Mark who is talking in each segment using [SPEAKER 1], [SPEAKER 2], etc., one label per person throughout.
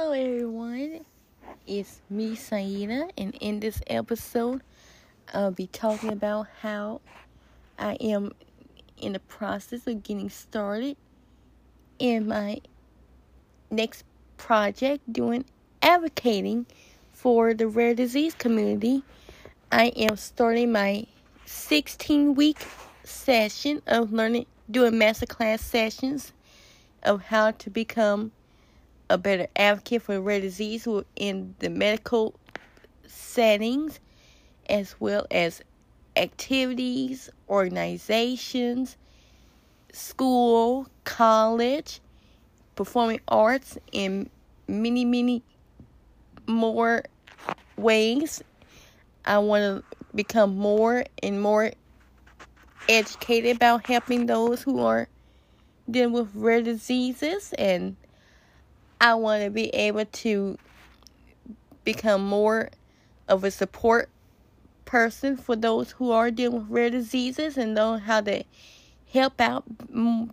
[SPEAKER 1] Hello, everyone. It's me, Saida, and in this episode, I'll be talking about how I am in the process of getting started in my next project doing advocating for the rare disease community. I am starting my 16 week session of learning doing masterclass sessions of how to become a better advocate for rare disease in the medical settings as well as activities, organizations, school, college, performing arts, and many, many more ways. I want to become more and more educated about helping those who are dealing with rare diseases and I want to be able to become more of a support person for those who are dealing with rare diseases and know how to help out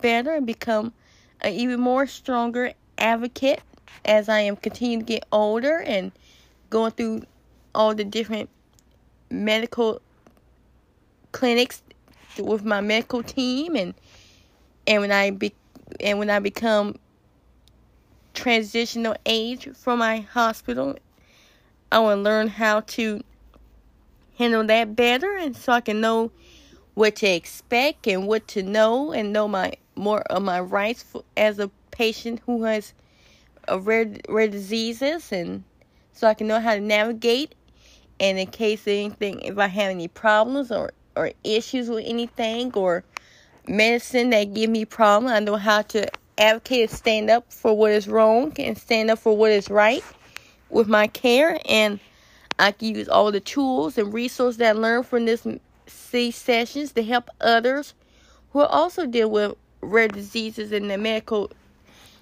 [SPEAKER 1] better and become an even more stronger advocate as I am continuing to get older and going through all the different medical clinics with my medical team and and when I be and when I become transitional age for my hospital. I want to learn how to handle that better and so I can know what to expect and what to know and know my more of my rights for, as a patient who has a rare rare diseases and so I can know how to navigate and in case anything if I have any problems or or issues with anything or medicine that give me problem I know how to advocate and stand up for what is wrong and stand up for what is right with my care. And I can use all the tools and resources that I learned from this C sessions to help others who also deal with rare diseases and the medical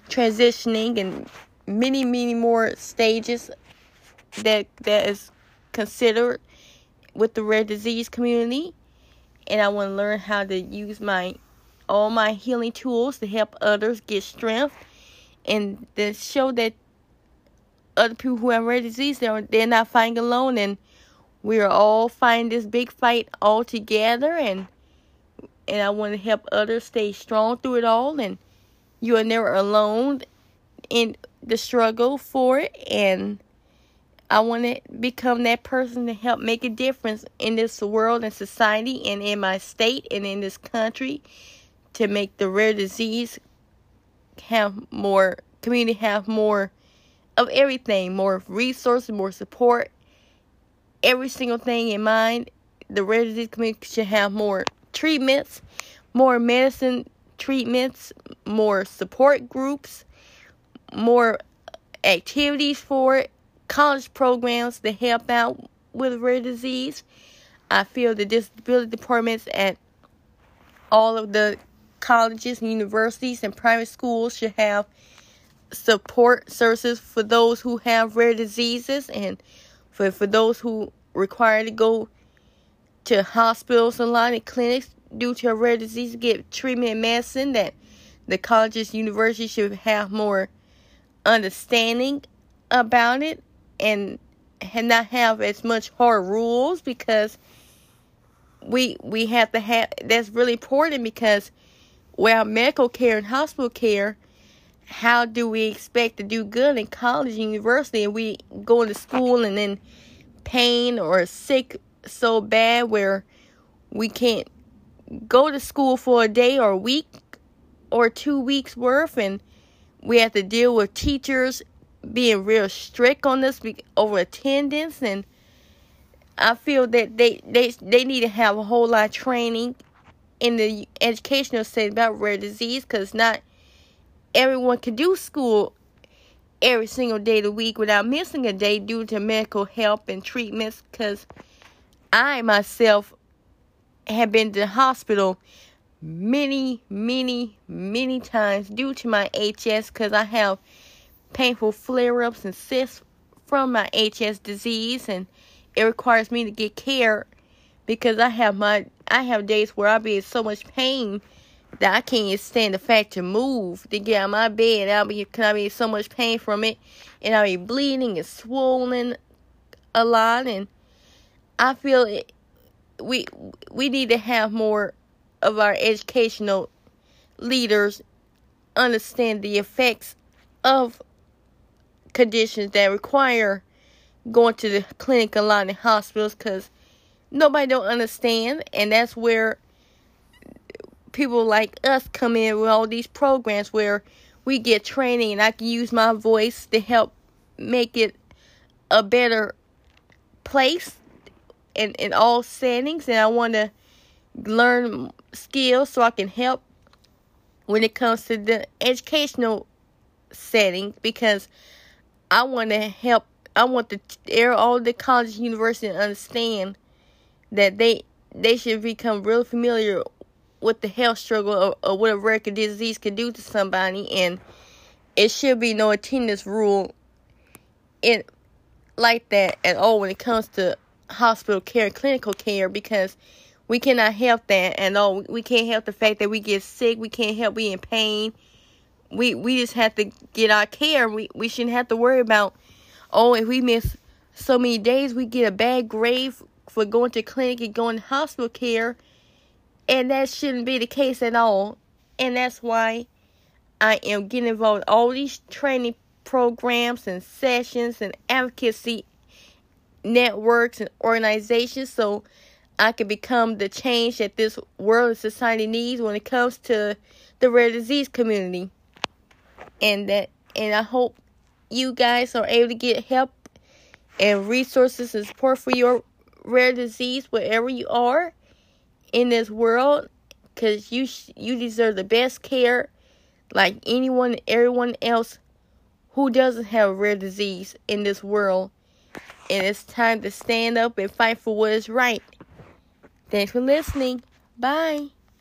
[SPEAKER 1] transitioning and many, many more stages that that is considered with the rare disease community. And I want to learn how to use my all my healing tools to help others get strength. And to show that other people who have rare disease they're, they're not fighting alone. And we're all fighting this big fight all together. And and I want to help others stay strong through it all. And you are never alone in the struggle for it. And I want to become that person to help make a difference in this world and society and in my state and in this country to make the rare disease have more community have more of everything, more resources, more support, every single thing in mind. The rare disease community should have more treatments, more medicine treatments, more support groups, more activities for it, college programs to help out with rare disease. I feel the disability departments at all of the colleges and universities and private schools should have support services for those who have rare diseases and for, for those who require to go to hospitals and lot of clinics due to a rare disease to get treatment and medicine that the colleges universities should have more understanding about it and and not have as much hard rules because we we have to have that's really important because well, medical care and hospital care, how do we expect to do good in college and university? And we go to school and then pain or sick so bad where we can't go to school for a day or a week or two weeks worth. And we have to deal with teachers being real strict on this over attendance. And I feel that they, they they need to have a whole lot of training in the educational setting about rare disease because not everyone can do school every single day of the week without missing a day due to medical help and treatments because I myself have been to the hospital many, many, many times due to my HS because I have painful flare ups and cysts from my HS disease and it requires me to get care because I have my I have days where I be in so much pain that I can't stand the fact to move to get out of my bed. I'll be cause I be in so much pain from it, and I'll be bleeding and swollen a lot, and I feel it, we we need to have more of our educational leaders understand the effects of conditions that require going to the clinic a lot in hospitals because nobody don't understand and that's where people like us come in with all these programs where we get training and I can use my voice to help make it a better place in, in all settings and I want to learn skills so I can help when it comes to the educational setting because I want to help I want the all the colleges universities to understand that they they should become real familiar with the health struggle or, or what a rare disease can do to somebody and it should be no attendance rule in like that at all when it comes to hospital care and clinical care because we cannot help that and all. We can't help the fact that we get sick. We can't help being in pain. We we just have to get our care. We we shouldn't have to worry about oh if we miss so many days we get a bad grade for going to clinic and going to hospital care. And that shouldn't be the case at all. And that's why I am getting involved in all these training programs and sessions and advocacy networks and organizations so I can become the change that this world and society needs when it comes to the rare disease community. And that and I hope you guys are able to get help and resources and support for your rare disease wherever you are in this world cuz you you deserve the best care like anyone everyone else who doesn't have rare disease in this world. And it's time to stand up and fight for what is right. Thanks for listening. Bye.